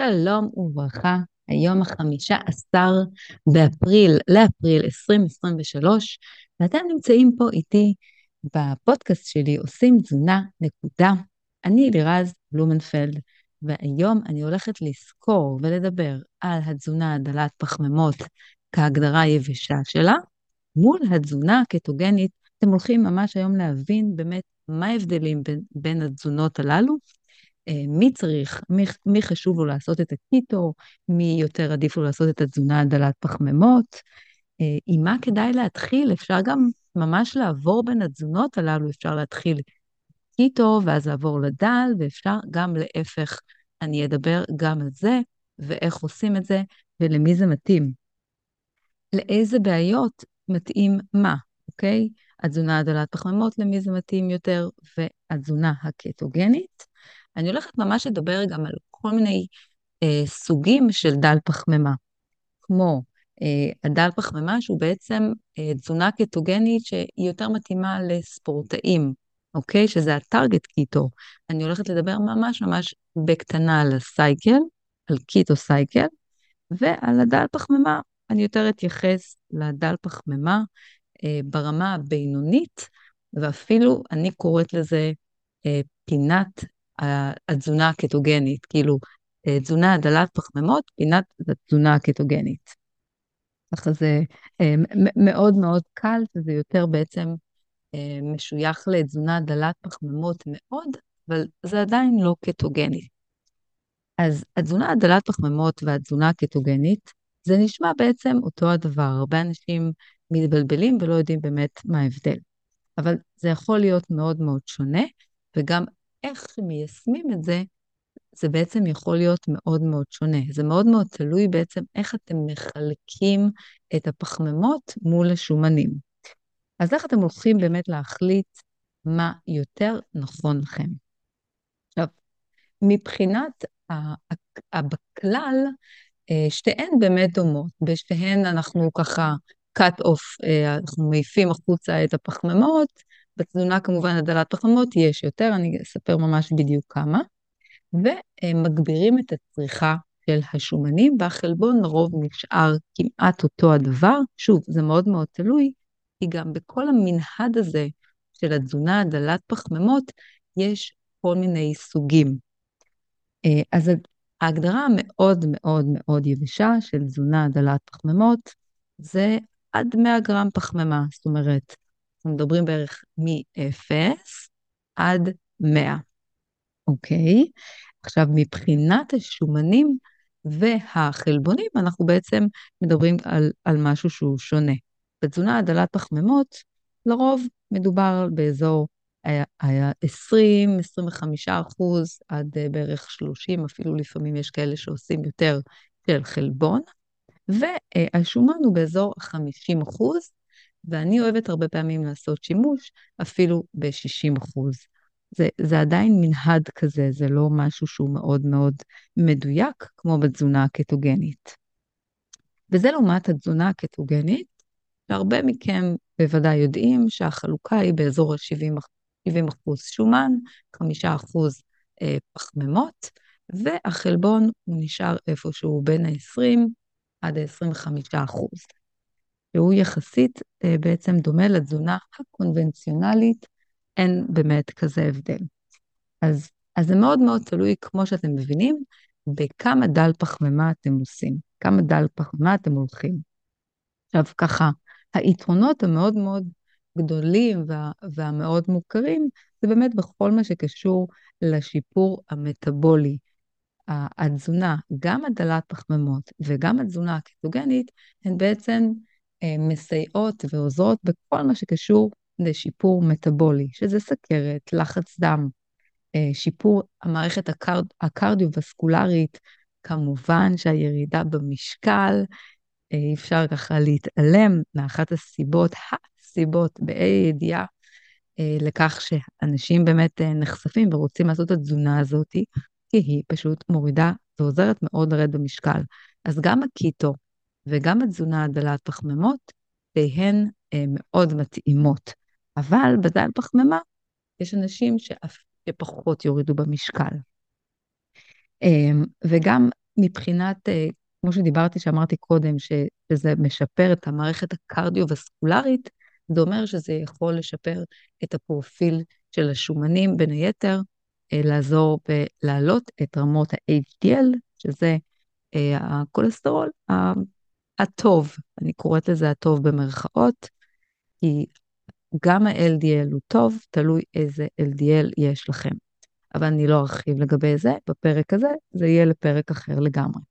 שלום וברכה, היום החמישה עשר באפריל, לאפריל 2023, ואתם נמצאים פה איתי בפודקאסט שלי, עושים תזונה, נקודה. אני לירז בלומנפלד, והיום אני הולכת לזכור ולדבר על התזונה הדלת פחמימות כהגדרה היבשה שלה, מול התזונה הקטוגנית. אתם הולכים ממש היום להבין באמת מה ההבדלים בין, בין התזונות הללו, מי צריך, מי, מי חשוב לו לעשות את הקיטו, מי יותר עדיף לו לעשות את התזונה הדלת פחמימות, אה, עם מה כדאי להתחיל, אפשר גם ממש לעבור בין התזונות הללו, אפשר להתחיל קיטו ואז לעבור לדל, ואפשר גם להפך, אני אדבר גם על זה, ואיך עושים את זה, ולמי זה מתאים. לאיזה בעיות מתאים מה, אוקיי? התזונה הדלת פחמימות, למי זה מתאים יותר, והתזונה הקטוגנית. אני הולכת ממש לדבר גם על כל מיני אה, סוגים של דל פחמימה, כמו אה, הדל פחמימה שהוא בעצם אה, תזונה קטוגנית שהיא יותר מתאימה לספורטאים, אוקיי? שזה ה target keto. אני הולכת לדבר ממש ממש בקטנה על ה cycle, על keto cycle, ועל הדל פחמימה. אני יותר אתייחס לדל פחמימה אה, ברמה הבינונית, ואפילו אני קוראת לזה אה, פינת התזונה הקטוגנית, כאילו אה, תזונה דלת פחמימות, פינת התזונה הקטוגנית. ככה זה אה, מאוד מאוד קל, וזה יותר בעצם אה, משוייך לתזונה דלת פחמימות מאוד, אבל זה עדיין לא קטוגני. אז התזונה הדלת פחמימות והתזונה הקטוגנית, זה נשמע בעצם אותו הדבר. הרבה אנשים מתבלבלים ולא יודעים באמת מה ההבדל. אבל זה יכול להיות מאוד מאוד שונה, וגם איך שמיישמים את זה, זה בעצם יכול להיות מאוד מאוד שונה. זה מאוד מאוד תלוי בעצם איך אתם מחלקים את הפחמימות מול השומנים. אז איך אתם הולכים באמת להחליט מה יותר נכון לכם? עכשיו, מבחינת, בכלל, אה, שתיהן באמת דומות. בשתיהן אנחנו ככה cut off, אה, אנחנו מעיפים החוצה את הפחמימות, בתזונה כמובן הדלת פחמות יש יותר, אני אספר ממש בדיוק כמה, ומגבירים את הצריכה של השומנים, והחלבון לרוב נשאר כמעט אותו הדבר. שוב, זה מאוד מאוד תלוי, כי גם בכל המנהד הזה של התזונה הדלת פחמימות, יש כל מיני סוגים. אה, אז ההגדרה המאוד מאוד מאוד יבשה של תזונה דלת פחמימות, זה עד 100 גרם פחמימה, זאת אומרת, אנחנו מדברים בערך מ-0 עד 100, אוקיי? עכשיו, מבחינת השומנים והחלבונים, אנחנו בעצם מדברים על, על משהו שהוא שונה. בתזונה הדלת פחמימות, לרוב מדובר באזור היה 20, 25 אחוז, עד אה, בערך 30, אפילו לפעמים יש כאלה שעושים יותר של חלבון, והשומן הוא באזור 50 אחוז, ואני אוהבת הרבה פעמים לעשות שימוש אפילו ב-60 אחוז. זה, זה עדיין מנהד כזה, זה לא משהו שהוא מאוד מאוד מדויק, כמו בתזונה הקטוגנית. וזה לעומת התזונה הקטוגנית, שהרבה מכם בוודאי יודעים שהחלוקה היא באזור ה-70 אחוז שומן, 5 אחוז אה, פחמימות, והחלבון הוא נשאר איפשהו בין ה-20 עד ה-25 אחוז. שהוא יחסית אה, בעצם דומה לתזונה הקונבנציונלית, אין באמת כזה הבדל. אז, אז זה מאוד מאוד תלוי, כמו שאתם מבינים, בכמה דל פחמימה אתם עושים, כמה דל פחמימה אתם הולכים. עכשיו ככה, היתרונות המאוד מאוד גדולים וה, והמאוד מוכרים, זה באמת בכל מה שקשור לשיפור המטבולי. התזונה, גם הדלת פחמימות וגם התזונה הקטוגנית, הן בעצם מסייעות ועוזרות בכל מה שקשור לשיפור מטאבולי, שזה סכרת, לחץ דם, אה, שיפור המערכת הקרד, הקרדיו-וסקולרית, כמובן שהירידה במשקל, אה, אי אפשר ככה להתעלם מאחת הסיבות, הסיבות באי ידיעה לכך שאנשים באמת נחשפים ורוצים לעשות את התזונה הזאת, כי היא פשוט מורידה ועוזרת מאוד לרד במשקל. אז גם הקיטו וגם התזונה הדלת פחמימות, והן אה, מאוד מתאימות. אבל בדל פחמימה יש אנשים שאף שפחות יורידו במשקל. אה, וגם מבחינת, אה, כמו שדיברתי, שאמרתי קודם, שזה משפר את המערכת הקרדיו-וסקולרית, זה אומר שזה יכול לשפר את הפרופיל של השומנים, בין היתר, אה, לעזור ולהעלות את רמות ה-HDL, שזה הכולסטרול הטוב, אני קוראת לזה הטוב במרכאות, כי גם ה-LDL הוא טוב, תלוי איזה LDL יש לכם. אבל אני לא ארחיב לגבי זה בפרק הזה, זה יהיה לפרק אחר לגמרי.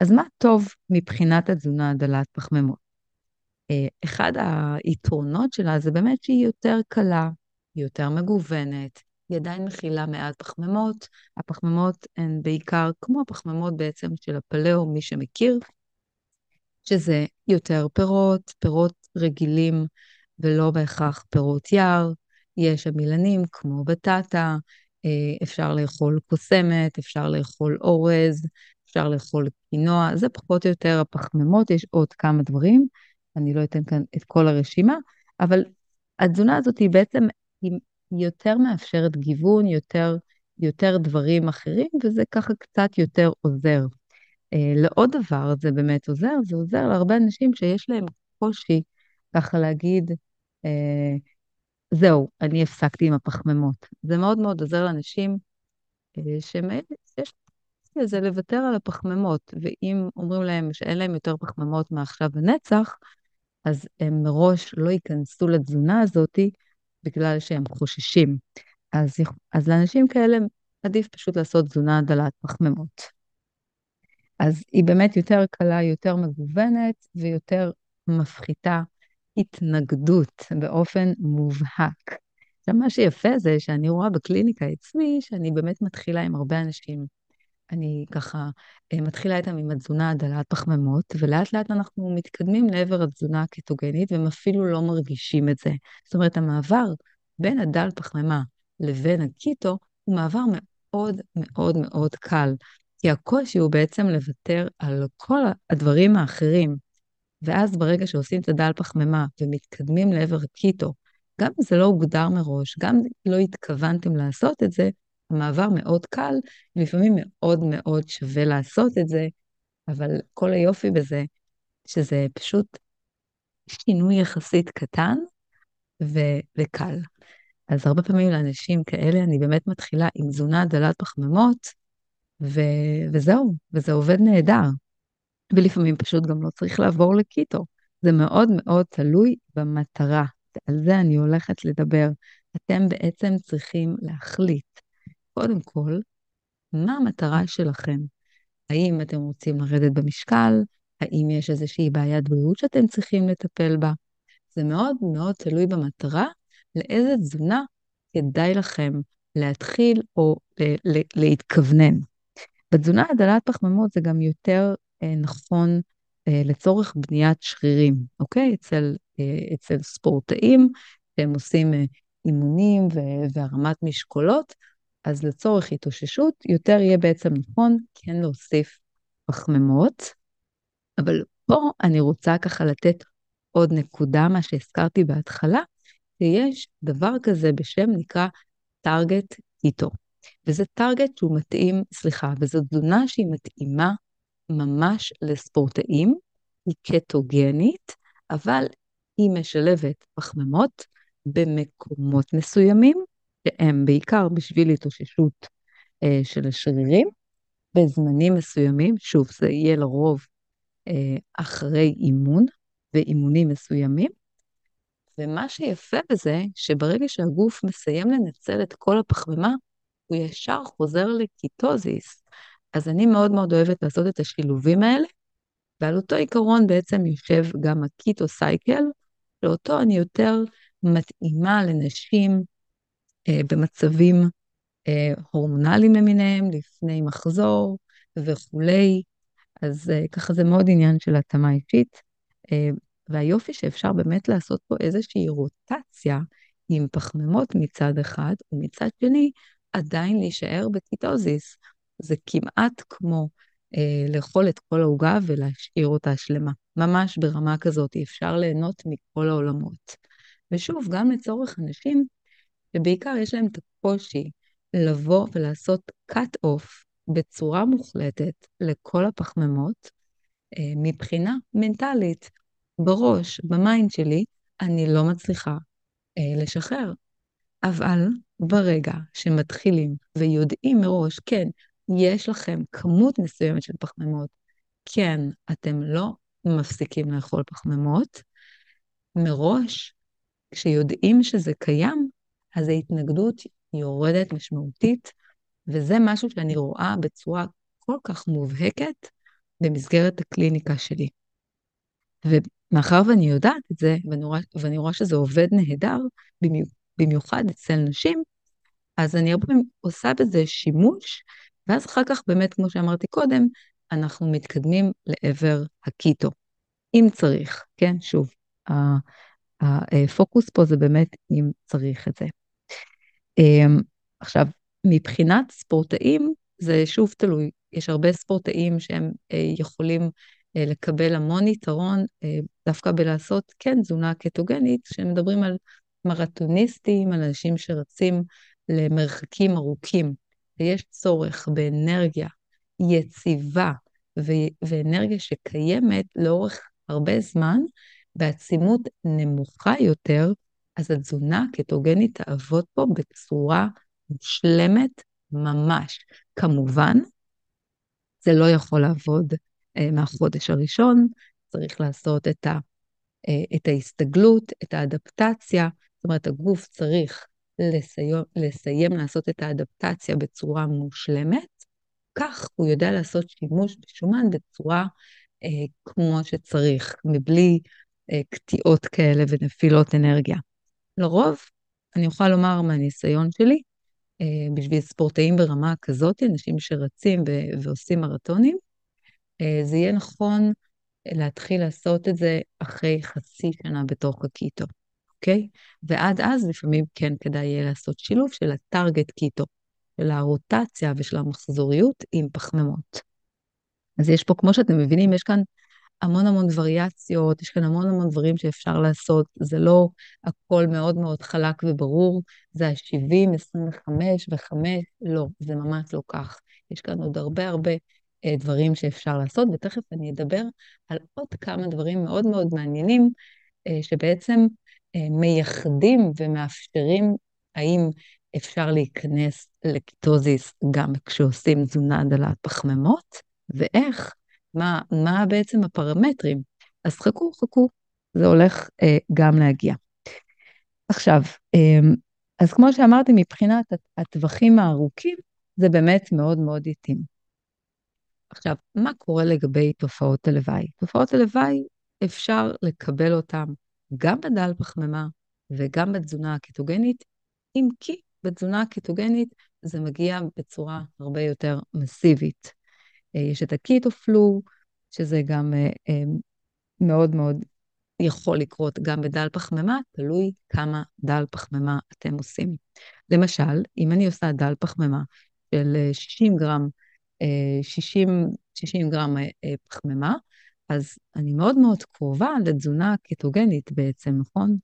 אז מה טוב מבחינת התזונה הדלת פחמימות? אה, אחד היתרונות שלה זה באמת שהיא יותר קלה, היא יותר מגוונת, היא עדיין מכילה מעט פחמימות. הפחמימות הן בעיקר כמו הפחמימות בעצם של הפלאו, מי שמכיר, שזה יותר פירות, פירות רגילים ולא בהכרח פירות יער. יש עמילנים כמו בטטה, אה, אפשר לאכול קוסמת, אפשר לאכול אורז, אפשר לאכול קינוע, זה פחות או יותר הפחמימות, יש עוד כמה דברים, אני לא אתן כאן את כל הרשימה, אבל התזונה הזאת היא בעצם, היא יותר מאפשרת גיוון, יותר, יותר דברים אחרים, וזה ככה קצת יותר עוזר. אה, לעוד דבר זה באמת עוזר, זה עוזר להרבה אנשים שיש להם קושי ככה להגיד, אה, זהו, אני הפסקתי עם הפחמימות. זה מאוד מאוד עוזר לאנשים אה, שיש זה לוותר על הפחמימות, ואם אומרים להם שאין להם יותר פחמימות מעכשיו ונצח, אז הם מראש לא ייכנסו לתזונה הזאתי בגלל שהם חוששים. אז, אז לאנשים כאלה עדיף פשוט לעשות תזונה דלת פחמימות. אז היא באמת יותר קלה, יותר מגוונת ויותר מפחיתה התנגדות באופן מובהק. עכשיו, מה שיפה זה שאני רואה בקליניקה אצלי, שאני באמת מתחילה עם הרבה אנשים. אני ככה אה, מתחילה איתם עם התזונה הדלת פחמימות, ולאט לאט אנחנו מתקדמים לעבר התזונה הקטוגנית, והם אפילו לא מרגישים את זה. זאת אומרת, המעבר בין הדל פחמימה לבין הקיטו הוא מעבר מאוד מאוד מאוד קל, כי הקושי הוא בעצם לוותר על כל הדברים האחרים. ואז ברגע שעושים את הדל פחמימה ומתקדמים לעבר הקיטו, גם אם זה לא הוגדר מראש, גם אם לא התכוונתם לעשות את זה, המעבר מאוד קל, לפעמים מאוד מאוד שווה לעשות את זה, אבל כל היופי בזה, שזה פשוט שינוי יחסית קטן ו- וקל. אז הרבה פעמים לאנשים כאלה, אני באמת מתחילה עם תזונה דלת פחמימות, ו- וזהו, וזה עובד נהדר. ולפעמים פשוט גם לא צריך לעבור לקיטו. זה מאוד מאוד תלוי במטרה. ועל זה אני הולכת לדבר. אתם בעצם צריכים להחליט, קודם כל, מה המטרה שלכם. האם אתם רוצים לרדת במשקל? האם יש איזושהי בעיית בריאות שאתם צריכים לטפל בה? זה מאוד מאוד תלוי במטרה, לאיזה תזונה כדאי לכם להתחיל או להתכוונן. בתזונה הדלת פחמימות זה גם יותר אה, נכון אה, לצורך בניית שרירים, אוקיי? אצל, אה, אצל ספורטאים שהם עושים אימונים והרמת משקולות, אז לצורך התאוששות יותר יהיה בעצם נכון כן להוסיף פחמימות, אבל פה אני רוצה ככה לתת עוד נקודה, מה שהזכרתי בהתחלה, שיש דבר כזה בשם נקרא טארגט קיטו. וזה טארגט שהוא מתאים, סליחה, וזו תזונה שהיא מתאימה ממש לספורטאים, היא קטוגנית, אבל היא משלבת פחמימות במקומות מסוימים, שהם בעיקר בשביל התאוששות אה, של השרירים, בזמנים מסוימים, שוב, זה יהיה לרוב אה, אחרי אימון ואימונים מסוימים. ומה שיפה בזה, שברגע שהגוף מסיים לנצל את כל הפחמימה, הוא ישר חוזר לקיטוזיס. אז אני מאוד מאוד אוהבת לעשות את השילובים האלה, ועל אותו עיקרון בעצם יושב גם הקיטו סייקל, שאותו אני יותר מתאימה לנשים אה, במצבים אה, הורמונליים למיניהם, לפני מחזור וכולי, אז אה, ככה זה מאוד עניין של התאמה אישית. אה, והיופי שאפשר באמת לעשות פה איזושהי רוטציה עם פחמימות מצד אחד, ומצד שני עדיין להישאר בקיטוזיס. זה כמעט כמו אה, לאכול את כל העוגה ולהשאיר אותה שלמה. ממש ברמה כזאת, אפשר ליהנות מכל העולמות. ושוב, גם לצורך אנשים שבעיקר יש להם את הקושי לבוא ולעשות cut off בצורה מוחלטת לכל הפחמימות, אה, מבחינה מנטלית, בראש, במיינד שלי, אני לא מצליחה אה, לשחרר. אבל ברגע שמתחילים ויודעים מראש, כן, יש לכם כמות מסוימת של פחמימות, כן, אתם לא מפסיקים לאכול פחמימות, מראש, כשיודעים שזה קיים, אז ההתנגדות יורדת משמעותית, וזה משהו שאני רואה בצורה כל כך מובהקת במסגרת הקליניקה שלי. ומאחר ואני יודעת את זה, ואני רואה, ואני רואה שזה עובד נהדר, במיוחד אצל נשים, אז אני הרבה פעמים עושה בזה שימוש, ואז אחר כך באמת, כמו שאמרתי קודם, אנחנו מתקדמים לעבר הקיטו, אם צריך, כן? שוב, הפוקוס פה זה באמת אם צריך את זה. אמ, עכשיו, מבחינת ספורטאים, זה שוב תלוי. יש הרבה ספורטאים שהם אה, יכולים אה, לקבל המון יתרון אה, דווקא בלעשות, כן, תזונה קטוגנית, כשמדברים על מרתוניסטים, על אנשים שרצים למרחקים ארוכים, ויש צורך באנרגיה יציבה ו- ואנרגיה שקיימת לאורך הרבה זמן, בעצימות נמוכה יותר, אז התזונה הקטוגנית תעבוד פה בצורה מושלמת ממש. כמובן, זה לא יכול לעבוד אה, מהחודש הראשון, צריך לעשות את, ה, אה, את ההסתגלות, את האדפטציה, זאת אומרת, הגוף צריך לסיים, לסיים לעשות את האדפטציה בצורה מושלמת, כך הוא יודע לעשות שימוש בשומן בצורה אה, כמו שצריך, מבלי אה, קטיעות כאלה ונפילות אנרגיה. לרוב, אני יכולה לומר מהניסיון שלי, אה, בשביל ספורטאים ברמה כזאת, אנשים שרצים ו- ועושים מרתונים, אה, זה יהיה נכון להתחיל לעשות את זה אחרי חצי שנה בתוך הקיטו, אוקיי? ועד אז לפעמים כן כדאי יהיה לעשות שילוב של הטארגט קיטו, של הרוטציה ושל המחזוריות עם פחמימות. אז יש פה, כמו שאתם מבינים, יש כאן המון המון וריאציות, יש כאן המון המון דברים שאפשר לעשות, זה לא הכל מאוד מאוד חלק וברור, זה ה-70, 25 ו-5, לא, זה ממש לא כך. יש כאן עוד הרבה הרבה אה, דברים שאפשר לעשות, ותכף אני אדבר על עוד כמה דברים מאוד מאוד מעניינים, אה, שבעצם מייחדים ומאפשרים האם אפשר להיכנס לקיטוזיס גם כשעושים תזונה דלת פחמימות, ואיך מה, מה בעצם הפרמטרים. אז חכו, חכו, זה הולך אה, גם להגיע. עכשיו, אה, אז כמו שאמרתי, מבחינת הטווחים הארוכים, זה באמת מאוד מאוד איטים. עכשיו, מה קורה לגבי תופעות הלוואי? תופעות הלוואי, אפשר לקבל אותן גם בדל פחמימה וגם בתזונה הקטוגנית, אם כי בתזונה הקטוגנית זה מגיע בצורה הרבה יותר מסיבית. אה, יש את הקיטו-פלו, שזה גם אה, אה, מאוד מאוד יכול לקרות גם בדל פחמימה, תלוי כמה דל פחמימה אתם עושים. למשל, אם אני עושה דל פחמימה של 60 גרם, 60, 60 גרם פחמימה, אז אני מאוד מאוד קרובה לתזונה קטוגנית בעצם, נכון?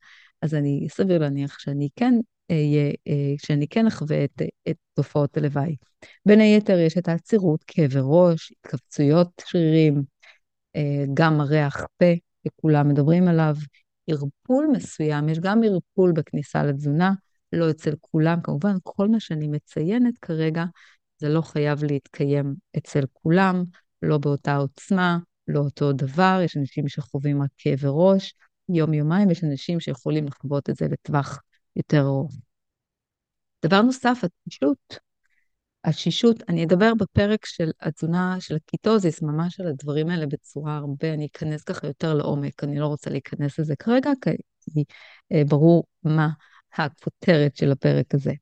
אז אני, סביר להניח שאני כן אהיה, שאני כן אחווה את, את תופעות הלוואי. בין היתר יש את העצירות, כאבי ראש, התכווצויות שרירים, אה, גם הריח פה, שכולם מדברים עליו, ערפול מסוים, יש גם ערפול בכניסה לתזונה, לא אצל כולם, כמובן, כל מה שאני מציינת כרגע, זה לא חייב להתקיים אצל כולם, לא באותה עוצמה, לא אותו דבר, יש אנשים שחווים רק כאבי ראש, יום-יומיים, יש אנשים שיכולים לחוות את זה לטווח יותר ארוך. דבר נוסף, התשישות. התשישות, אני אדבר בפרק של התזונה של הקיטוזיס, ממש על הדברים האלה בצורה הרבה, אני אכנס ככה יותר לעומק, אני לא רוצה להיכנס לזה כרגע, כי אה, ברור מה הכותרת של הפרק הזה.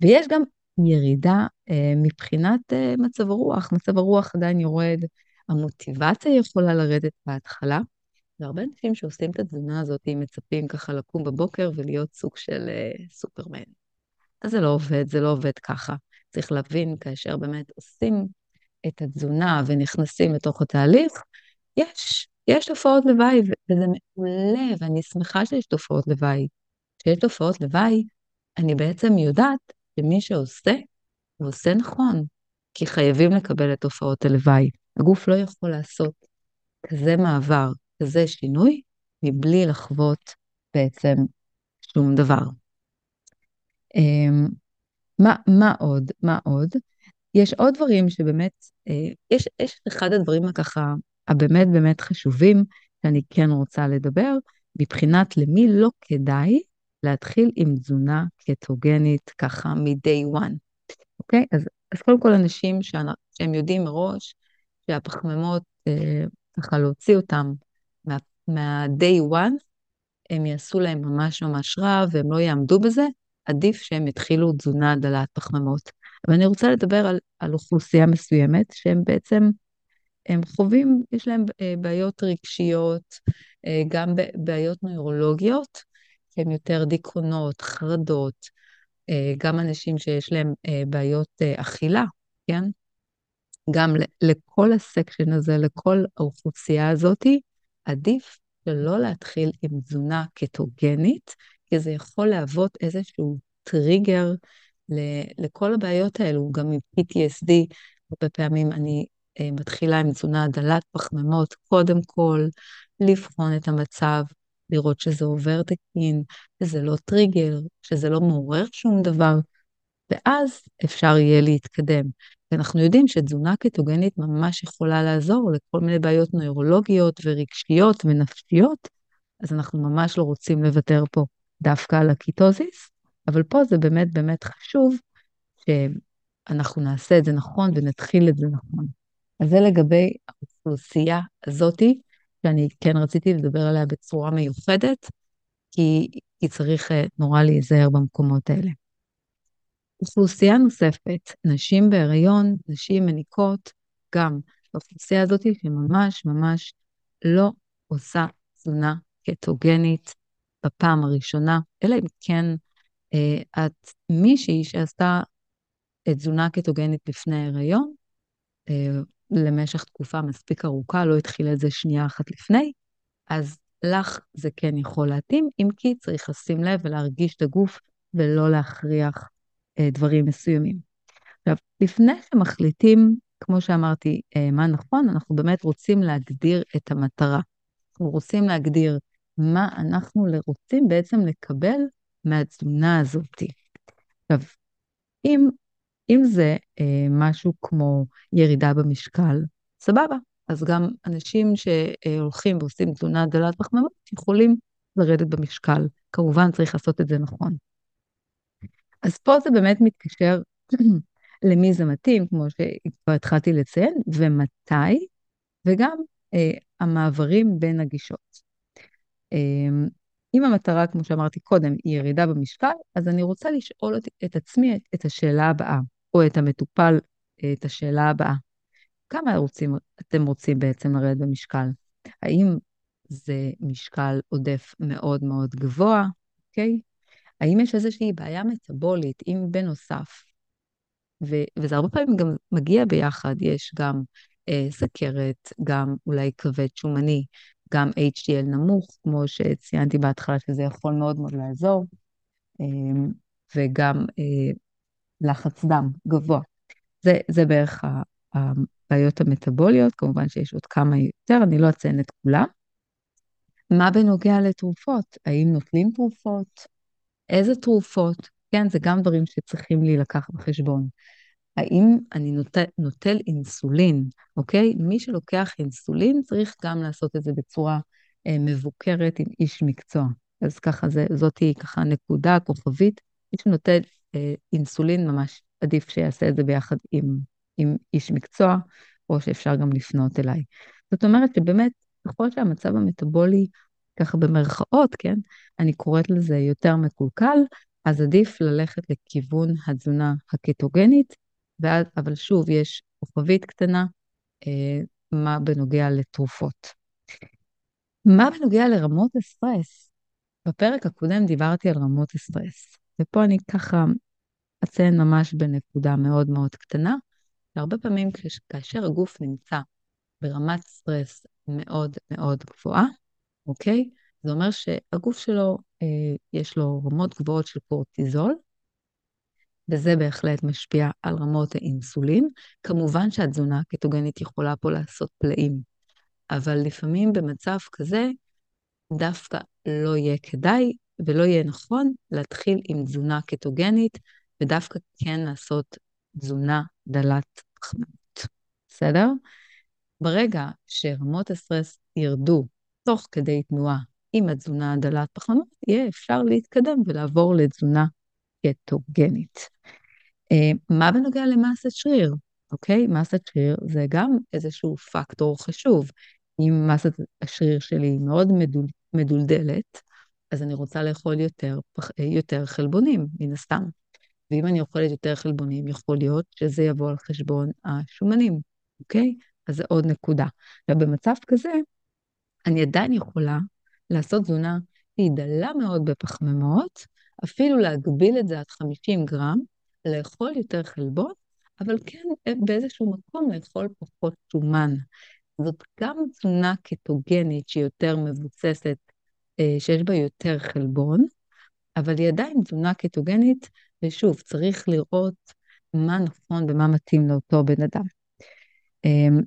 ויש גם ירידה אה, מבחינת אה, מצב הרוח, מצב הרוח עדיין יורד, המוטיבציה יכולה לרדת בהתחלה, והרבה אנשים שעושים את התזונה הזאת מצפים ככה לקום בבוקר ולהיות סוג של אה, סופרמן. אז זה לא עובד, זה לא עובד ככה. צריך להבין, כאשר באמת עושים את התזונה ונכנסים לתוך התהליך, יש, יש תופעות לוואי, וזה מעולה, ואני שמחה שיש תופעות לוואי. כשיש תופעות לוואי, אני בעצם יודעת שמי שעושה, הוא עושה נכון. כי חייבים לקבל את תופעות הלוואי. הגוף לא יכול לעשות כזה מעבר, כזה שינוי, מבלי לחוות בעצם שום דבר. אמ, מה, מה עוד? מה עוד? יש עוד דברים שבאמת, אה, יש, יש אחד הדברים הככה, הבאמת באמת חשובים, שאני כן רוצה לדבר, מבחינת למי לא כדאי להתחיל עם תזונה קטוגנית ככה מ-day one, אוקיי? אז, אז קודם כל אנשים שהם יודעים מראש שהפחמימות, אה, ככה להוציא אותם מה, מה-day one, הם יעשו להם ממש ממש רע והם לא יעמדו בזה, עדיף שהם יתחילו תזונה דלת פחמימות. אבל אני רוצה לדבר על, על אוכלוסייה מסוימת שהם בעצם, הם חווים, יש להם אה, בעיות רגשיות, אה, גם בעיות נוירולוגיות, שהם יותר דיכאונות, חרדות, גם אנשים שיש להם בעיות אכילה, כן? גם לכל הסקשן הזה, לכל האוכלוסייה הזאתי, עדיף שלא להתחיל עם תזונה קטוגנית, כי זה יכול להוות איזשהו טריגר לכל הבעיות האלו, גם עם PTSD, הרבה פעמים אני אה, מתחילה עם תזונה דלת פחמימות, קודם כל, לבחון את המצב, לראות שזה עובר תקין, שזה לא טריגר, שזה לא מעורר שום דבר, ואז אפשר יהיה להתקדם. ואנחנו יודעים שתזונה קטוגנית ממש יכולה לעזור לכל מיני בעיות נוירולוגיות ורגשיות ונפשיות, אז אנחנו ממש לא רוצים לוותר פה דווקא על הקיטוזיס, אבל פה זה באמת באמת חשוב שאנחנו נעשה את זה נכון ונתחיל את זה נכון. אז זה לגבי האוכלוסייה הזאתי, שאני כן רציתי לדבר עליה בצורה מיוחדת, כי, כי צריך אה, נורא להיזהר במקומות האלה. אוכלוסייה נוספת, נשים בהיריון, נשים מניקות, גם האוכלוסייה הזאת שממש ממש לא עושה תזונה קטוגנית בפעם הראשונה, אלא אם כן אה, את מישהי שעשתה תזונה קטוגנית לפני ההיריון, אה, למשך תקופה מספיק ארוכה, לא התחילה את זה שנייה אחת לפני, אז לך זה כן יכול להתאים, אם כי צריך לשים לב ולהרגיש את הגוף ולא להכריח דברים מסוימים. עכשיו, לפני שמחליטים, כמו שאמרתי, אה, מה נכון, אנחנו באמת רוצים להגדיר את המטרה. אנחנו רוצים להגדיר מה אנחנו רוצים בעצם לקבל מהתזונה הזאת. עכשיו, אם, אם זה אה, משהו כמו ירידה במשקל, סבבה. אז גם אנשים שהולכים ועושים תזונה דלת פחמימות יכולים לרדת במשקל. כמובן צריך לעשות את זה נכון. אז פה זה באמת מתקשר למי זה מתאים, כמו שכבר התחלתי לציין, ומתי, וגם אה, המעברים בין הגישות. אה, אם המטרה, כמו שאמרתי קודם, היא ירידה במשקל, אז אני רוצה לשאול את, את עצמי את, את השאלה הבאה, או את המטופל את השאלה הבאה. כמה רוצים, אתם רוצים בעצם לרדת במשקל? האם זה משקל עודף מאוד מאוד גבוה, אוקיי? האם יש איזושהי בעיה מטבולית, אם בנוסף, ו- וזה הרבה פעמים גם מגיע ביחד, יש גם אה, סכרת, גם אולי כבד שומני, גם HDL נמוך, כמו שציינתי בהתחלה, שזה יכול מאוד מאוד לעזור, אה, וגם אה, לחץ דם גבוה. זה, זה בערך הבעיות המטבוליות, כמובן שיש עוד כמה יותר, אני לא אציין את כולם. מה בנוגע לתרופות? האם נוטלים תרופות? איזה תרופות? כן, זה גם דברים שצריכים להילקח בחשבון. האם אני נות... נוטל אינסולין, אוקיי? מי שלוקח אינסולין צריך גם לעשות את זה בצורה אה, מבוקרת עם איש מקצוע. אז ככה, זה, זאתי ככה נקודה כוכבית. מי שנוטל אה, אינסולין, ממש עדיף שיעשה את זה ביחד עם, עם איש מקצוע, או שאפשר גם לפנות אליי. זאת אומרת שבאמת, ככל שהמצב המטבולי, ככה במרכאות, כן, אני קוראת לזה יותר מקולקל, אז עדיף ללכת לכיוון התזונה הקטוגנית, ואז, אבל שוב, יש כוכבית קטנה, אה, מה בנוגע לתרופות. מה בנוגע לרמות הסטרס? בפרק הקודם דיברתי על רמות הסטרס, ופה אני ככה אציין ממש בנקודה מאוד מאוד קטנה, שהרבה פעמים כאשר הגוף נמצא ברמת סטרס מאוד מאוד גבוהה, אוקיי? זה אומר שהגוף שלו, אה, יש לו רמות גבוהות של קורטיזול, וזה בהחלט משפיע על רמות האינסולין. כמובן שהתזונה הקטוגנית יכולה פה לעשות פלאים, אבל לפעמים במצב כזה דווקא לא יהיה כדאי ולא יהיה נכון להתחיל עם תזונה קטוגנית, ודווקא כן לעשות תזונה דלת פחמימות. בסדר? ברגע שרמות הסטרס ירדו תוך כדי תנועה עם התזונה הדלת פחמימות, יהיה אפשר להתקדם ולעבור לתזונה קטוגנית. אה, מה בנוגע למסת שריר? אוקיי? מסת שריר זה גם איזשהו פקטור חשוב. אם מסת השריר שלי מאוד מדול, מדולדלת, אז אני רוצה לאכול יותר, יותר חלבונים, מן הסתם. ואם אני אוכלת יותר חלבונים, יכול להיות שזה יבוא על חשבון השומנים, אוקיי? אז זה עוד נקודה. ובמצב כזה, אני עדיין יכולה לעשות תזונה שהיא דלה מאוד בפחמימות, אפילו להגביל את זה עד 50 גרם, לאכול יותר חלבון, אבל כן באיזשהו מקום לאכול פחות שומן. זאת גם תזונה קטוגנית שהיא יותר מבוססת, אה, שיש בה יותר חלבון, אבל היא עדיין תזונה קטוגנית, ושוב, צריך לראות מה נכון ומה מתאים לאותו בן אדם. אמ,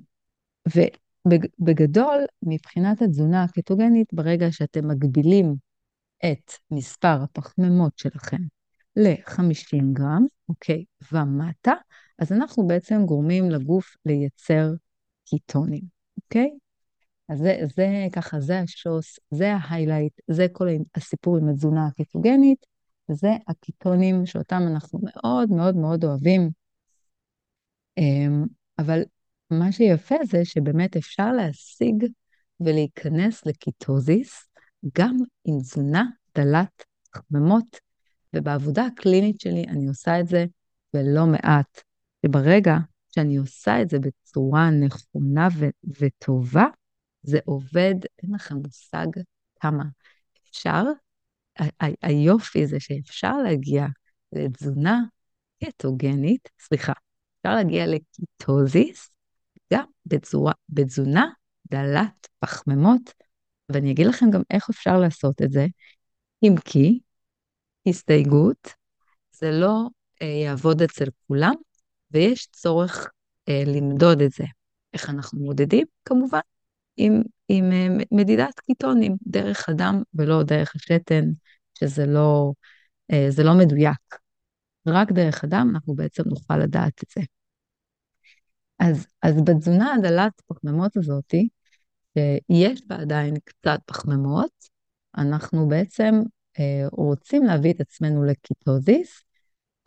ובגדול, מבחינת התזונה הקטוגנית, ברגע שאתם מגבילים את מספר הפחמימות שלכם ל-50 גרם, אוקיי, ומטה, אז אנחנו בעצם גורמים לגוף לייצר קיטונים, אוקיי? אז זה, זה ככה, זה השוס, זה ההיילייט, זה כל הסיפור עם התזונה הקטוגנית, וזה הקיטונים שאותם אנחנו מאוד מאוד מאוד אוהבים. אמ, אבל מה שיפה זה שבאמת אפשר להשיג ולהיכנס לקיטוזיס גם עם תזונה דלת חממות, ובעבודה הקלינית שלי אני עושה את זה ולא מעט. וברגע שאני עושה את זה בצורה נכונה ו- וטובה, זה עובד, אין לכם מושג כמה אפשר. ה- היופי זה שאפשר להגיע לתזונה קטוגנית, סליחה, אפשר להגיע לקיטוזיס, גם בצורה, בתזונה דלת פחמימות, ואני אגיד לכם גם איך אפשר לעשות את זה, אם כי הסתייגות, זה לא אה, יעבוד אצל כולם, ויש צורך אה, למדוד את זה. איך אנחנו מודדים? כמובן, עם, עם אה, מדידת קיטונים, דרך הדם ולא דרך השתן, שזה לא, אה, לא מדויק. רק דרך הדם אנחנו בעצם נוכל לדעת את זה. אז, אז בתזונה הדלת פחמימות הזאתי, שיש בה עדיין קצת פחמימות, אנחנו בעצם אה, רוצים להביא את עצמנו לקיטוזיס,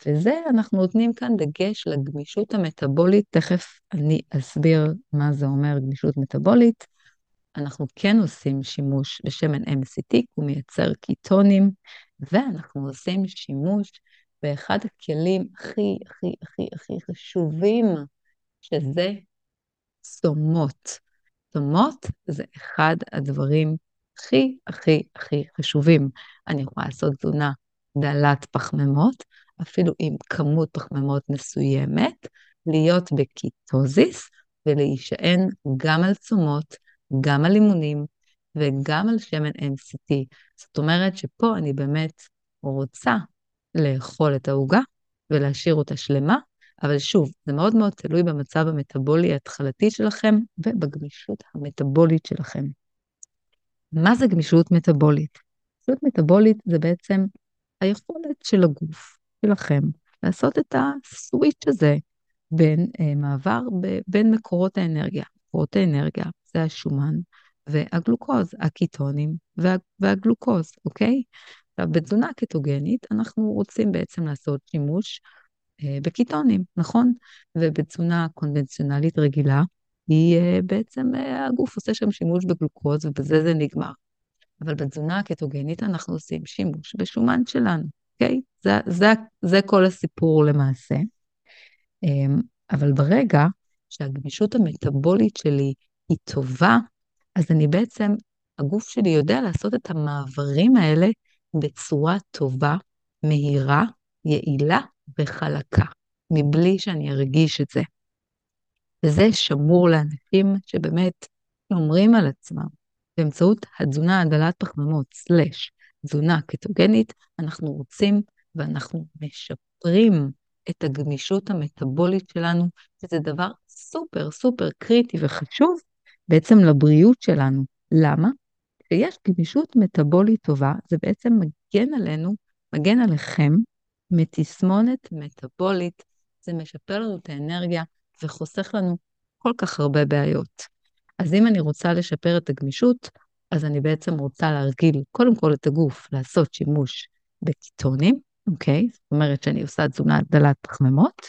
וזה אנחנו נותנים כאן דגש לגמישות המטבולית, תכף אני אסביר מה זה אומר גמישות מטבולית. אנחנו כן עושים שימוש בשמן MCT, הוא מייצר קיטונים, ואנחנו עושים שימוש באחד הכלים הכי הכי הכי הכי חשובים, שזה סומות. סומות זה אחד הדברים הכי הכי הכי חשובים. אני יכולה לעשות תזונה דלת פחמימות, אפילו עם כמות פחמימות מסוימת, להיות בקיטוזיס ולהישען גם על תשומות, גם על אימונים וגם על שמן MCT. זאת אומרת שפה אני באמת רוצה לאכול את העוגה ולהשאיר אותה שלמה, אבל שוב, זה מאוד מאוד תלוי במצב המטבולי ההתחלתי שלכם ובגמישות המטבולית שלכם. מה זה גמישות מטבולית? גמישות מטבולית זה בעצם היכולת של הגוף שלכם לעשות את הסוויץ' הזה בין אה, מעבר ב, בין מקורות האנרגיה. מקורות האנרגיה זה השומן והגלוקוז, הקיטונים וה, והגלוקוז, אוקיי? עכשיו, בתזונה קטוגנית אנחנו רוצים בעצם לעשות שימוש בקיטונים, נכון? ובתזונה קונבנציונלית רגילה, היא אה, בעצם, אה, הגוף עושה שם שימוש בגלוקוז ובזה זה נגמר. אבל בתזונה הקטוגנית אנחנו עושים שימוש בשומן שלנו, אוקיי? זה, זה, זה כל הסיפור למעשה. אמ, אבל ברגע שהגמישות המטבולית שלי היא טובה, אז אני בעצם, הגוף שלי יודע לעשות את המעברים האלה בצורה טובה, מהירה, יעילה וחלקה, מבלי שאני ארגיש את זה. וזה שמור לאנשים שבאמת שומרים על עצמם באמצעות התזונה הדלת פחמימות, סלש, תזונה קטוגנית, אנחנו רוצים ואנחנו משפרים את הגמישות המטבולית שלנו, שזה דבר סופר סופר קריטי וחשוב בעצם לבריאות שלנו. למה? כשיש גמישות מטבולית טובה, זה בעצם מגן עלינו, מגן עליכם מתסמונת מטבולית, זה משפר לנו את האנרגיה וחוסך לנו כל כך הרבה בעיות. אז אם אני רוצה לשפר את הגמישות, אז אני בעצם רוצה להרגיל קודם כל את הגוף לעשות שימוש בקיטונים, אוקיי? זאת אומרת שאני עושה תזונה דלת פחמימות,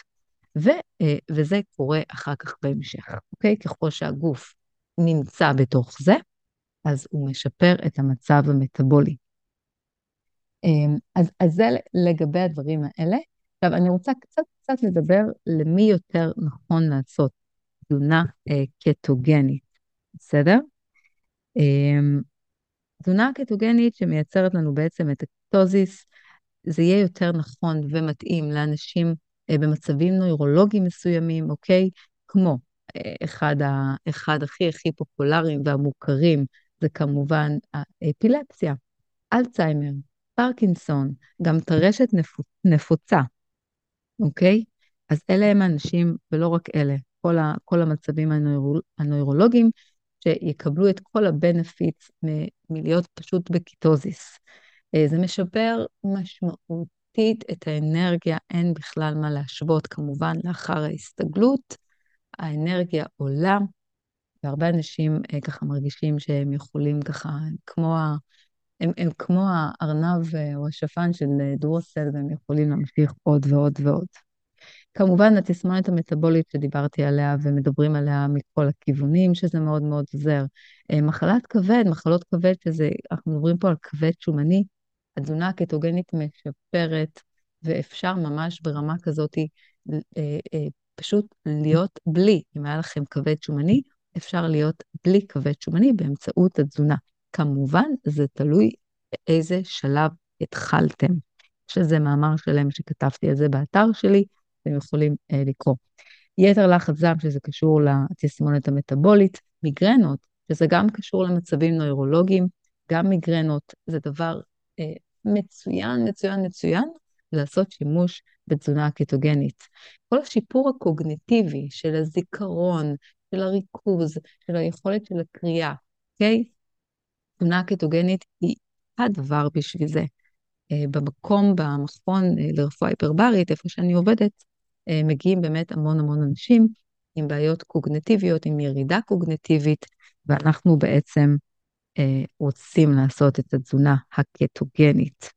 ו, אה, וזה קורה אחר כך בהמשך, אוקיי? ככל שהגוף נמצא בתוך זה, אז הוא משפר את המצב המטבולי. אמ, אז, אז זה לגבי הדברים האלה. עכשיו, אני רוצה קצת קצת לדבר למי יותר נכון לעשות תזונה אה, קטוגנית, בסדר? אמ, תזונה קטוגנית שמייצרת לנו בעצם את הקטוזיס, זה יהיה יותר נכון ומתאים לאנשים אה, במצבים נוירולוגיים מסוימים, אוקיי? כמו אה, אחד, ה, אחד הכי הכי פופולריים והמוכרים זה כמובן האפילפסיה, אלצהיימר, פרקינסון, גם טרשת נפוצה, אוקיי? אז אלה הם האנשים, ולא רק אלה, כל, ה, כל המצבים הנוירו, הנוירולוגיים, שיקבלו את כל הבנפיץ מלהיות פשוט בקיטוזיס. אה, זה משפר משמעותית את האנרגיה, אין בכלל מה להשוות, כמובן, לאחר ההסתגלות. האנרגיה עולה, והרבה אנשים אה, ככה מרגישים שהם יכולים ככה, כמו ה... הם, הם כמו הארנב אה, או השפן של דרוסל, והם יכולים להמשיך עוד ועוד ועוד. כמובן, התסמונת המטבולית שדיברתי עליה ומדברים עליה מכל הכיוונים, שזה מאוד מאוד עוזר. אה, מחלת כבד, מחלות כבד, שזה, אנחנו מדברים פה על כבד שומני, התזונה הקטוגנית משפרת, ואפשר ממש ברמה כזאת אה, אה, פשוט להיות בלי, אם היה לכם כבד שומני, אפשר להיות בלי כבד שומני באמצעות התזונה. כמובן, זה תלוי באיזה שלב התחלתם. יש לזה מאמר שלם שכתבתי על זה באתר שלי, אתם יכולים אה, לקרוא. יתר לחץ דם, שזה קשור לתסמונת המטבולית, מיגרנות, שזה גם קשור למצבים נוירולוגיים, גם מיגרנות זה דבר אה, מצוין, מצוין, מצוין, לעשות שימוש בתזונה קטוגנית. כל השיפור הקוגניטיבי של הזיכרון, של הריכוז, של היכולת של הקריאה, אוקיי? תזונה קטוגנית היא הדבר בשביל זה. אה, במקום, במכון אה, לרפואה היפרברית, איפה שאני עובדת, אה, מגיעים באמת המון המון אנשים עם בעיות קוגנטיביות, עם ירידה קוגנטיבית, ואנחנו בעצם רוצים לעשות את התזונה הקטוגנית.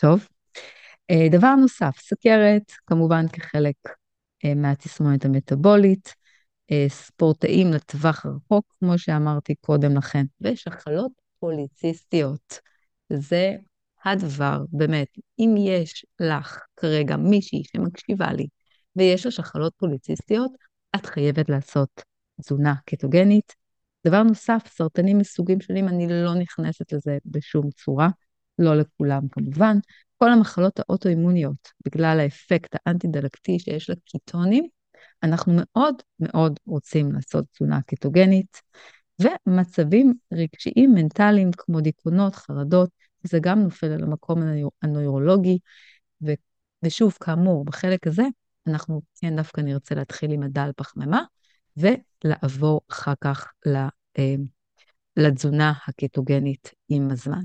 טוב? דבר נוסף, סכרת, כמובן כחלק מהתסמונת המטבולית, ספורטאים לטווח הרחוק, כמו שאמרתי קודם לכן, ושחלות פוליציסטיות. זה הדבר, באמת, אם יש לך כרגע מישהי שמקשיבה לי, ויש לה שחלות פוליציסטיות, את חייבת לעשות תזונה קטוגנית. דבר נוסף, סרטנים מסוגים שונים, אני לא נכנסת לזה בשום צורה, לא לכולם כמובן. כל המחלות האוטואימוניות, בגלל האפקט האנטי-דלקתי שיש לקיטונים, אנחנו מאוד מאוד רוצים לעשות תזונה קטוגנית, ומצבים רגשיים מנטליים כמו דיכאונות, חרדות, זה גם נופל על המקום הנוירולוגי, ו, ושוב, כאמור, בחלק הזה, אנחנו כן דווקא נרצה להתחיל עם הדל פחמימה, ולעבור אחר כך אה, לתזונה הקטוגנית עם הזמן.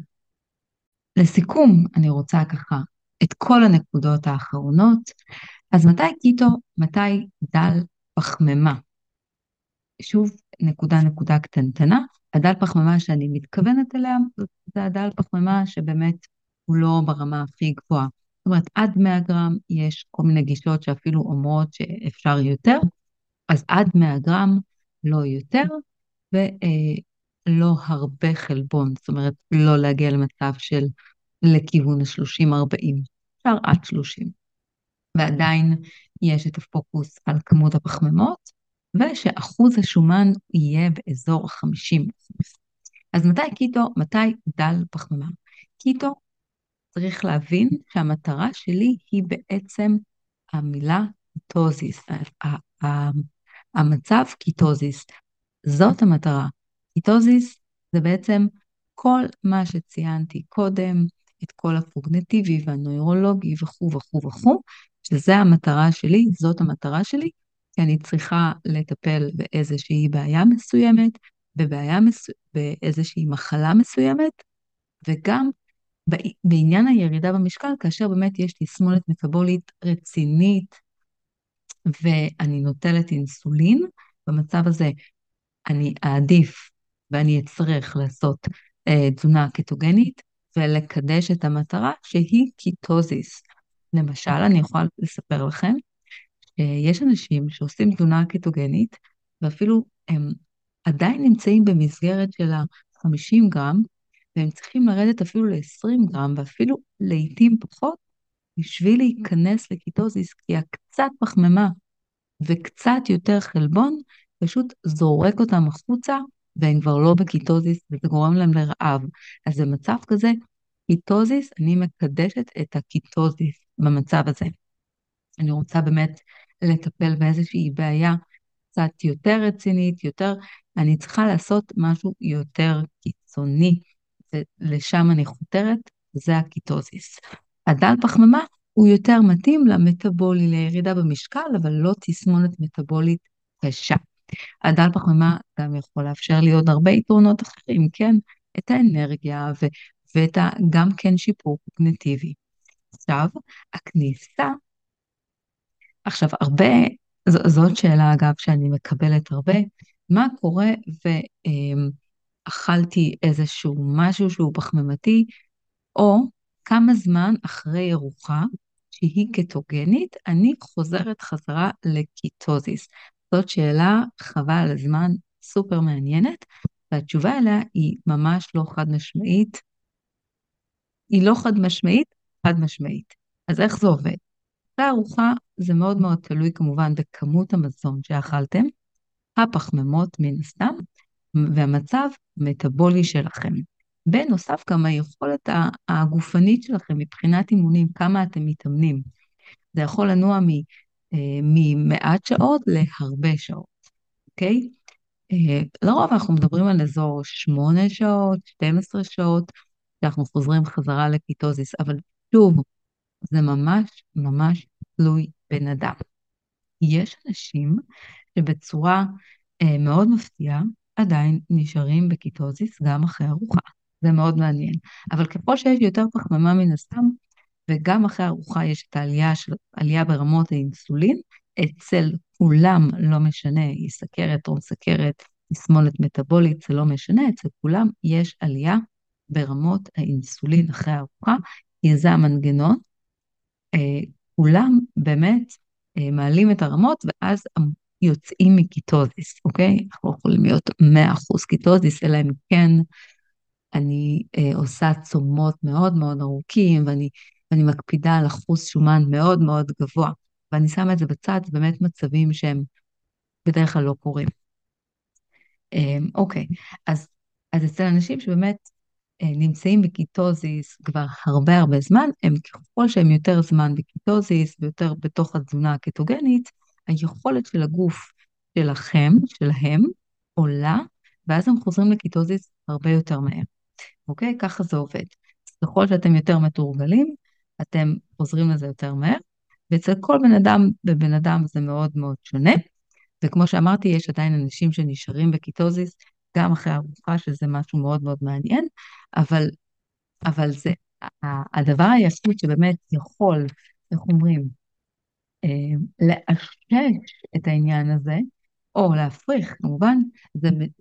לסיכום, אני רוצה ככה את כל הנקודות האחרונות. אז מתי קיטו, מתי דל פחמימה? שוב, נקודה נקודה קטנטנה. הדל פחמימה שאני מתכוונת אליה, זה הדל פחמימה שבאמת הוא לא ברמה הכי גבוהה. זאת אומרת, עד 100 גרם יש כל מיני גישות שאפילו אומרות שאפשר יותר, אז עד 100 גרם לא יותר, ולא אה, הרבה חלבון, זאת אומרת, לא להגיע למצב של לכיוון ה-30-40, אפשר עד 30. ועדיין יש את הפוקוס על כמות הפחמימות, ושאחוז השומן יהיה באזור ה-50. אז מתי keto? מתי דל פחמימה? keto צריך להבין שהמטרה שלי היא בעצם המילה ketosis, המצב ketosis, זאת המטרה. ketosis זה בעצם כל מה שציינתי קודם, את כל הקוגנטיבי והנוירולוגי וכו' וכו' וכו', שזה המטרה שלי, זאת המטרה שלי, כי אני צריכה לטפל באיזושהי בעיה מסוימת, בבעיה מסו... באיזושהי מחלה מסוימת, וגם בעניין הירידה במשקל, כאשר באמת יש תסמונת מטבולית רצינית ואני נוטלת אינסולין, במצב הזה אני אעדיף ואני אצטרך לעשות אה, תזונה קטוגנית ולקדש את המטרה שהיא ketosis. למשל, אני יכולה לספר לכם, יש אנשים שעושים תזונה קטוגנית ואפילו הם עדיין נמצאים במסגרת של ה-50 גרם, והם צריכים לרדת אפילו ל-20 גרם ואפילו לעיתים פחות, בשביל להיכנס ל ketosis, כי הקצת פחמימה וקצת יותר חלבון פשוט זורק אותם החוצה, והם כבר לא בקיטוזיס, וזה גורם להם לרעב. אז במצב כזה, קיטוזיס, אני מקדשת את הקיטוזיס במצב הזה. אני רוצה באמת לטפל באיזושהי בעיה קצת יותר רצינית, יותר, אני צריכה לעשות משהו יותר קיצוני, ולשם אני חותרת, זה הקיטוזיס. הדל פחמימה הוא יותר מתאים למטבולי, לירידה במשקל, אבל לא תסמונת מטבולית קשה. הדל פחמימה גם יכול לאפשר לי עוד הרבה יתרונות אחרים, כן? את האנרגיה ו- ואת ה- גם כן שיפור קוגנטיבי. עכשיו, הכניסה, עכשיו הרבה, ז- זאת שאלה אגב שאני מקבלת הרבה, מה קורה ואכלתי איזשהו משהו שהוא פחמימתי, או כמה זמן אחרי ארוחה שהיא קטוגנית, אני חוזרת חזרה לקיטוזיס. זאת שאלה חבל על הזמן, סופר מעניינת, והתשובה אליה היא ממש לא חד משמעית. היא לא חד משמעית, חד משמעית. אז איך זה עובד? אחרי ארוחה זה מאוד מאוד תלוי כמובן בכמות המזון שאכלתם, הפחמימות מן הסתם, והמצב מטאבולי שלכם. בנוסף גם היכולת הגופנית שלכם מבחינת אימונים, כמה אתם מתאמנים. זה יכול לנוע אה, ממעט שעות להרבה שעות, אוקיי? אה, לרוב אנחנו מדברים על אזור 8 שעות, 12 שעות, שאנחנו חוזרים חזרה לקיטוזיס, אבל שוב, זה ממש ממש תלוי בן אדם. יש אנשים שבצורה אה, מאוד מפתיעה עדיין נשארים בקיטוזיס גם אחרי ארוחה. זה מאוד מעניין. אבל ככל שיש יותר פחמימה מן הסתם, וגם אחרי ארוחה יש את העלייה של עלייה ברמות האינסולין, אצל כולם, לא משנה, היא סכרת, טרום סכרת, תסמונת מטבולית, זה לא משנה, אצל כולם יש עלייה ברמות האינסולין אחרי הארוחה, כי זה המנגנון. אה, כולם באמת אה, מעלים את הרמות ואז יוצאים מקיטוזיס, אוקיי? אנחנו לא יכולים להיות 100% קיטוזיס, אלא אם כן אני אה, עושה צומות מאוד מאוד ארוכים, ואני, ואני מקפידה על אחוז שומן מאוד מאוד גבוה, ואני שמה את זה בצד, באמת מצבים שהם בדרך כלל לא קורים. אוקיי, אז, אז אצל אנשים שבאמת נמצאים בקיטוזיס כבר הרבה הרבה זמן, הם ככל שהם יותר זמן בקיטוזיס ויותר בתוך התזונה הקטוגנית, היכולת של הגוף שלכם, שלהם, עולה, ואז הם חוזרים לקיטוזיס הרבה יותר מהר. אוקיי? ככה זה עובד. ככל שאתם יותר מתורגלים, אתם חוזרים לזה יותר מהר, ואצל כל בן אדם ובן אדם זה מאוד מאוד שונה. וכמו שאמרתי, יש עדיין אנשים שנשארים בקיטוזיס גם אחרי ארוחה, שזה משהו מאוד מאוד מעניין, אבל, אבל זה הדבר היחיד שבאמת יכול, איך אומרים, אה, לאשש את העניין הזה, או להפריך כמובן,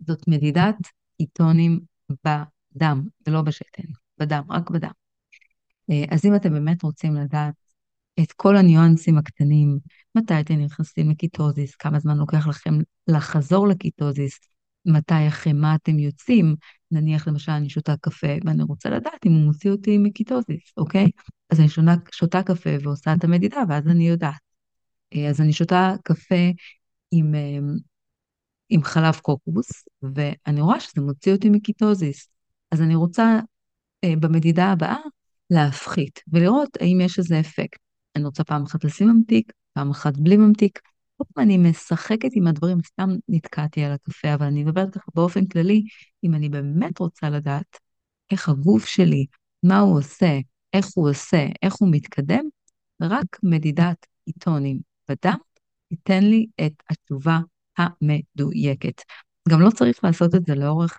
זאת מדידת קיטונים דם, ולא בשתן, בדם, רק בדם. אה, אז אם אתם באמת רוצים לדעת את כל הניואנסים הקטנים, מתי אתם נכנסים לקיטוזיס, כמה זמן לוקח לכם לחזור לקיטוזיס, מתי אחרי מה אתם יוצאים, נניח למשל אני שותה קפה ואני רוצה לדעת אם הוא מוציא אותי מקיטוזיס, אוקיי? אז אני שותה, שותה קפה ועושה את המדידה ואז אני יודעת. אה, אז אני שותה קפה עם, אה, עם חלב קוקוס, ואני רואה שזה מוציא אותי מקיטוזיס. אז אני רוצה אה, במדידה הבאה להפחית ולראות האם יש איזה אפקט. אני רוצה פעם אחת לשים ממתיק, פעם אחת בלי ממתיק. פעם אני משחקת עם הדברים, סתם נתקעתי על הקפה, אבל אני מדברת ככה באופן כללי, אם אני באמת רוצה לדעת איך הגוף שלי, מה הוא עושה, איך הוא עושה, איך הוא מתקדם, רק מדידת קיטונים בדם, ייתן לי את התשובה המדויקת. גם לא צריך לעשות את זה לאורך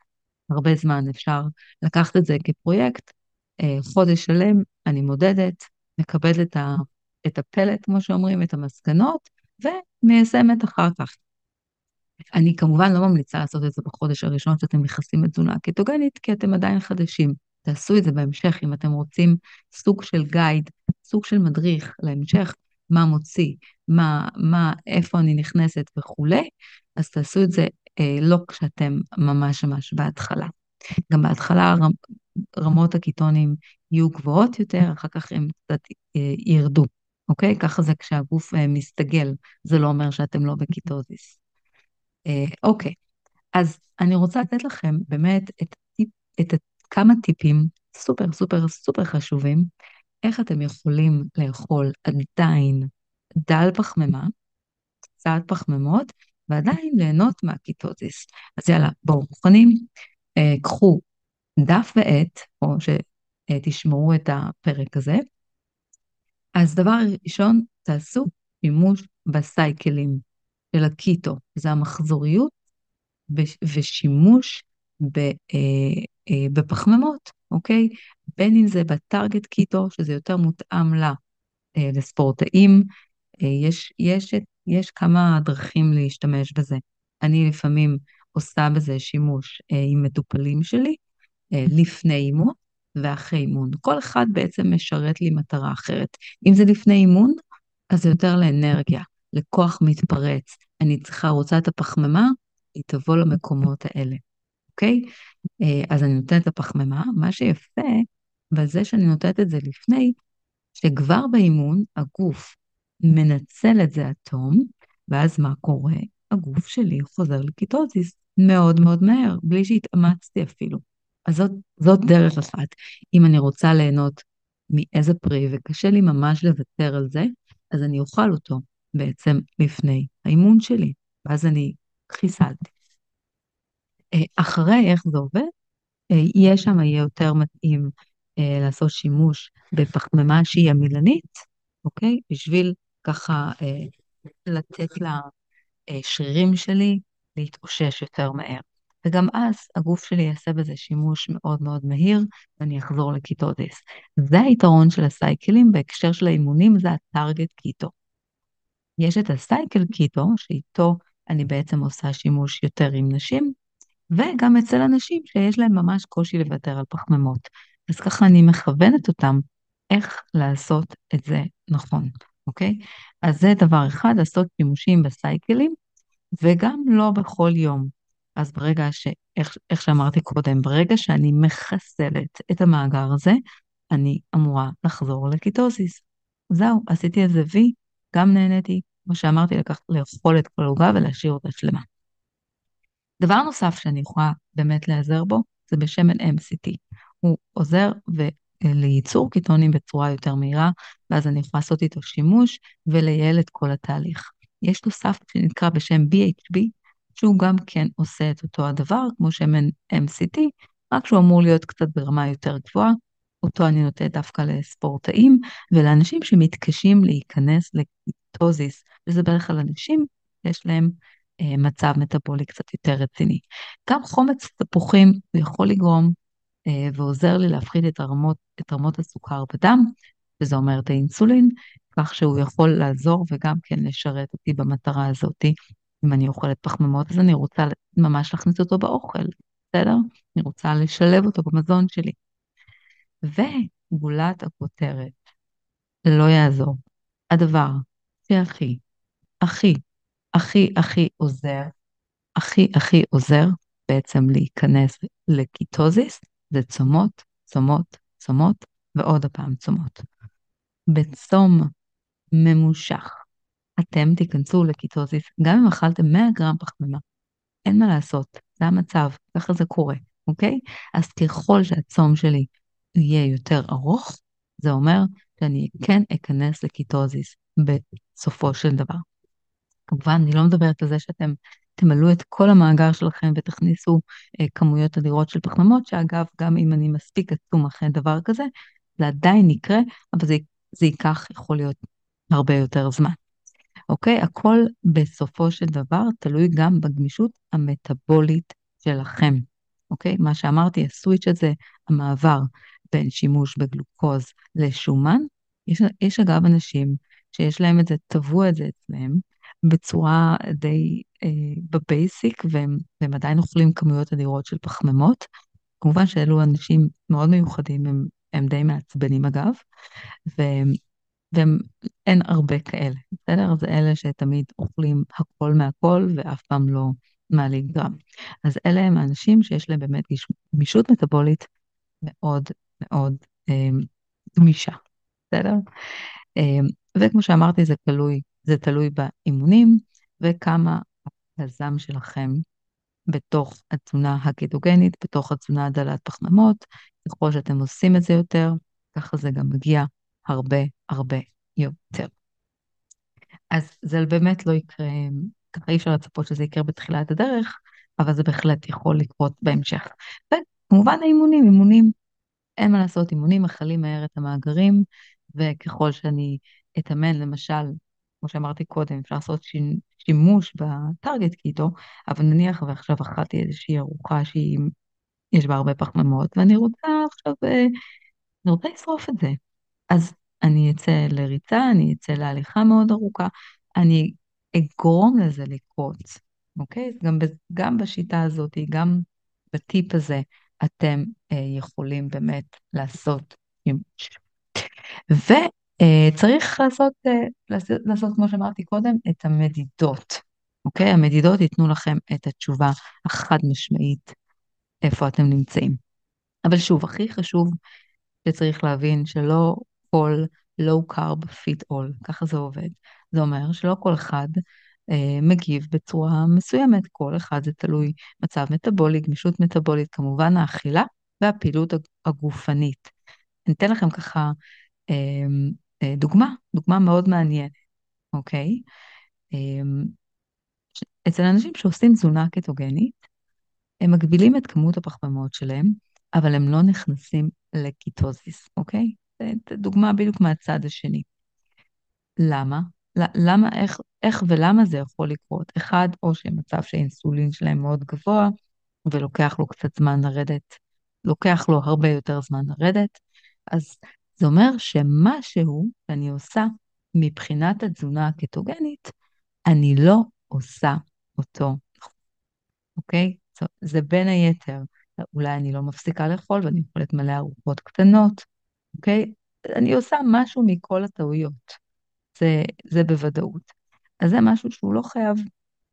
הרבה זמן, אפשר לקחת את זה כפרויקט, אה, חודש שלם, אני מודדת, מקבלת את הפלט, כמו שאומרים, את המסקנות, ומיישמת אחר כך. אני כמובן לא ממליצה לעשות את זה בחודש הראשון שאתם נכנסים לתזונה קטוגנית, כי אתם עדיין חדשים. תעשו את זה בהמשך אם אתם רוצים סוג של גייד, סוג של מדריך להמשך, מה מוציא, מה, מה, איפה אני נכנסת וכולי, אז תעשו את זה אה, לא כשאתם ממש ממש בהתחלה. גם בהתחלה רמ, רמות הקיטונים יהיו גבוהות יותר, אחר כך הם קצת אה, ירדו, אוקיי? ככה זה כשהגוף אה, מסתגל, זה לא אומר שאתם לא בקיטוזיס. אה, אוקיי, אז אני רוצה לתת לכם באמת את, את, את כמה טיפים סופר סופר סופר חשובים, איך אתם יכולים לאכול עדיין דל פחמימה, קצת פחמימות, ועדיין ליהנות מהקיטוזיס. אז יאללה, בואו, מוכנים? אה, קחו דף ועט, או שתשמעו את הפרק הזה. אז דבר ראשון, תעשו שימוש בסייקלים של הקיטו, זה המחזוריות ושימוש ב, אה, אה, בפחמימות, אוקיי? בין אם זה ב target keto, שזה יותר מותאם לה, אה, לספורטאים, אה, יש, יש, יש כמה דרכים להשתמש בזה. אני לפעמים עושה בזה שימוש אה, עם מטופלים שלי, אה, לפני אימון ואחרי אימון. כל אחד בעצם משרת לי מטרה אחרת. אם זה לפני אימון, אז זה יותר לאנרגיה, לכוח מתפרץ. אני צריכה, רוצה את הפחמימה, היא תבוא למקומות האלה, אוקיי? אה, אז אני נותנת את הפחמימה, מה שיפה בזה שאני נותנת את זה לפני, שכבר באימון הגוף מנצל את זה עד ואז מה קורה? הגוף שלי חוזר לקיטוזיס מאוד מאוד מהר, בלי שהתאמצתי אפילו. אז זאת, זאת דרך אחת. אם אני רוצה ליהנות מאיזה פרי, וקשה לי ממש לוותר על זה, אז אני אוכל אותו בעצם לפני האימון שלי, ואז אני חיסלתי. אה, אחרי איך זה עובד, אה, יהיה שם, יהיה יותר מתאים אה, לעשות שימוש בפחמימה שהיא עמילנית, אוקיי? בשביל ככה לתת לשרירים שלי להתאושש יותר מהר. וגם אז הגוף שלי יעשה בזה שימוש מאוד מאוד מהיר, ואני אחזור לקיטוזיס. זה היתרון של הסייקלים בהקשר של האימונים, זה ה target keto. יש את ה cycle keto, שאיתו אני בעצם עושה שימוש יותר עם נשים, וגם אצל אנשים שיש להם ממש קושי לוותר על פחמימות. אז ככה אני מכוונת אותם איך לעשות את זה נכון, אוקיי? אז זה דבר אחד, לעשות שימושים בסייקלים, וגם לא בכל יום. אז ברגע ש... איך, איך שאמרתי קודם, ברגע שאני מחסלת את המאגר הזה, אני אמורה לחזור לקיטוזיס. זהו, עשיתי איזה וי, גם נהניתי, כמו שאמרתי, לקח, לאכול את כל העוגה ולהשאיר אותה שלמה. דבר נוסף שאני יכולה באמת להיעזר בו, זה בשמן MCT. הוא עוזר ו... לייצור קיטונים בצורה יותר מהירה, ואז אני יכולה לעשות איתו שימוש ולייעל את כל התהליך. יש תוסף שנקרא בשם BHB, שהוא גם כן עושה את אותו הדבר, כמו שמן MCT, רק שהוא אמור להיות קצת ברמה יותר גבוהה. אותו אני נותנת דווקא לספורטאים ולאנשים שמתקשים להיכנס לקיטוזיס, וזה בערך כלל אנשים שיש להם אה, מצב מטאבולי קצת יותר רציני. גם חומץ תפוחים יכול לגרום אה, ועוזר לי להפחית את רמות, את רמות הסוכר בדם, וזה אומר את האינסולין, כך שהוא יכול לעזור וגם כן לשרת אותי במטרה הזאתי. אם אני אוכלת פחמימות, אז אני רוצה ממש להכניס אותו באוכל, בסדר? אני רוצה לשלב אותו במזון שלי. וגולת הכותרת, לא יעזור. הדבר שהכי, הכי, הכי, הכי עוזר, הכי, הכי עוזר בעצם להיכנס לקיטוזיס, זה צומות, צומות, צומות, ועוד הפעם צומות. בצום ממושך, אתם תיכנסו לקיטוזיס, גם אם אכלתם 100 גרם פחמימה. אין מה לעשות, זה המצב, ככה זה קורה, אוקיי? אז ככל שהצום שלי יהיה יותר ארוך, זה אומר שאני כן אכנס לקיטוזיס בסופו של דבר. כמובן, אני לא מדברת על זה שאתם תמלאו את כל המאגר שלכם ותכניסו אה, כמויות אדירות של פחמימות, שאגב, גם אם אני מספיק עצום אחרי דבר כזה, זה עדיין יקרה, אבל זה, זה ייקח, יכול להיות, הרבה יותר זמן. אוקיי? הכל בסופו של דבר תלוי גם בגמישות המטבולית שלכם. אוקיי? מה שאמרתי, הסוויץ' הזה, המעבר בין שימוש בגלוקוז לשומן, יש, יש אגב אנשים שיש להם את זה, טבוע את זה אצלם, בצורה די אה, בבייסיק, והם, והם עדיין אוכלים כמויות אדירות של פחמימות. כמובן שאלו אנשים מאוד מיוחדים, הם, הם די מעצבנים אגב, והם, ואין הרבה כאלה, בסדר? זה אלה שתמיד אוכלים הכל מהכל ואף פעם לא מעלים גרם. אז אלה הם האנשים שיש להם באמת גמישות מטבולית מאוד מאוד אה, גמישה, בסדר? אה, וכמו שאמרתי, זה תלוי, זה תלוי באימונים וכמה הזעם שלכם בתוך התזונה הקטוגנית, בתוך התזונה הדלת פחמימות. ככל שאתם עושים את זה יותר, ככה זה גם מגיע הרבה הרבה יותר. אז זה באמת לא יקרה, ככה אי אפשר לצפות שזה יקרה בתחילת הדרך, אבל זה בהחלט יכול לקרות בהמשך. וכמובן האימונים, אימונים, אין מה לעשות, אימונים מכלים מהר את המאגרים, וככל שאני אתאמן, למשל, כמו שאמרתי קודם, אפשר לעשות שימוש בטארגט קיטו, אבל נניח ועכשיו אכלתי איזושהי ארוחה שהיא, יש בה הרבה פחמימות, ואני רוצה עכשיו, אה, אני רוצה לשרוף את זה. אז אני אצא לריצה, אני אצא להליכה מאוד ארוכה, אני אגרום לזה לקרות, אוקיי? גם, גם בשיטה הזאת, גם בטיפ הזה, אתם אה, יכולים באמת לעשות שימוש. וצריך אה, לעשות, אה, לעשות, לעשות, כמו שאמרתי קודם, את המדידות, אוקיי? המדידות ייתנו לכם את התשובה החד משמעית איפה אתם נמצאים. אבל שוב, הכי חשוב שצריך להבין שלא כל low carb fit all, ככה זה עובד. זה אומר שלא כל אחד אה, מגיב בצורה מסוימת, כל אחד זה תלוי מצב מטבולי, גמישות מטבולית, כמובן האכילה והפעילות הגופנית. אני אתן לכם ככה אה, אה, דוגמה, דוגמה מאוד מעניינת, אוקיי? אה, אצל אנשים שעושים תזונה קטוגנית, הם מגבילים את כמות הפחמימות שלהם, אבל הם לא נכנסים לקיטוזיס, אוקיי? דוגמה בדיוק מהצד השני. למה? למה, איך, איך ולמה זה יכול לקרות? אחד, או שמצב שהאינסולין שלהם מאוד גבוה, ולוקח לו קצת זמן לרדת, לוקח לו הרבה יותר זמן לרדת, אז זה אומר שמשהו שאני עושה מבחינת התזונה הקטוגנית, אני לא עושה אותו, אוקיי? זה בין היתר, אולי אני לא מפסיקה לאכול ואני אוכלת מלא ארוחות קטנות, אוקיי? אני עושה משהו מכל הטעויות, זה, זה בוודאות. אז זה משהו שהוא לא חייב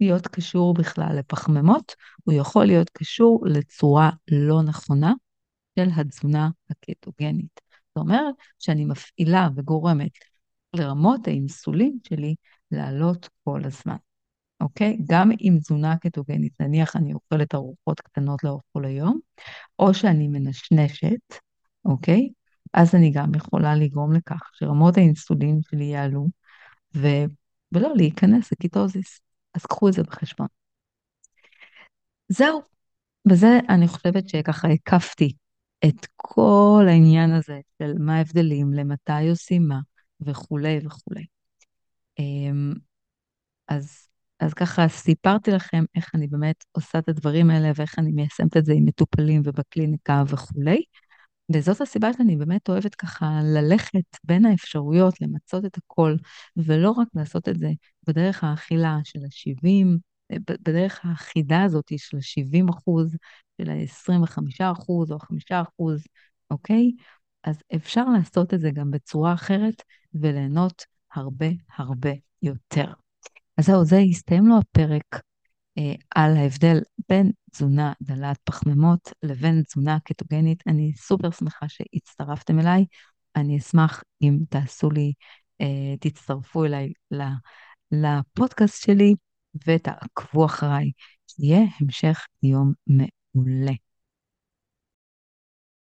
להיות קשור בכלל לפחמימות, הוא יכול להיות קשור לצורה לא נכונה של התזונה הקטוגנית. זאת אומרת שאני מפעילה וגורמת לרמות האינסולין שלי לעלות כל הזמן, אוקיי? גם עם תזונה קטוגנית, נניח אני אוכלת ארוחות קטנות לאורך כל היום, או שאני מנשנשת, אוקיי? אז אני גם יכולה לגרום לכך שרמות האינסולין שלי יעלו, ו... ולא להיכנס לקיטוזיס. אז קחו את זה בחשבון. זהו, בזה אני חושבת שככה הקפתי את כל העניין הזה של מה ההבדלים, למתי עושים מה, וכולי וכולי. אמ, אז, אז ככה סיפרתי לכם איך אני באמת עושה את הדברים האלה ואיך אני מיישמת את זה עם מטופלים ובקליניקה וכולי. וזאת הסיבה שאני באמת אוהבת ככה ללכת בין האפשרויות, למצות את הכל, ולא רק לעשות את זה בדרך האכילה של ה-70, בדרך האחידה הזאת של ה-70 אחוז, של ה-25 אחוז או ה-5 אחוז, אוקיי? אז אפשר לעשות את זה גם בצורה אחרת וליהנות הרבה הרבה יותר. אז זהו, זה הסתיים לו הפרק. אה, על ההבדל בין תזונה דלת פחמימות לבין תזונה קטוגנית. אני סופר שמחה שהצטרפתם אליי. אני אשמח אם תעשו לי, אה, תצטרפו אליי לפודקאסט שלי ותעקבו אחריי. שיהיה המשך יום מעולה.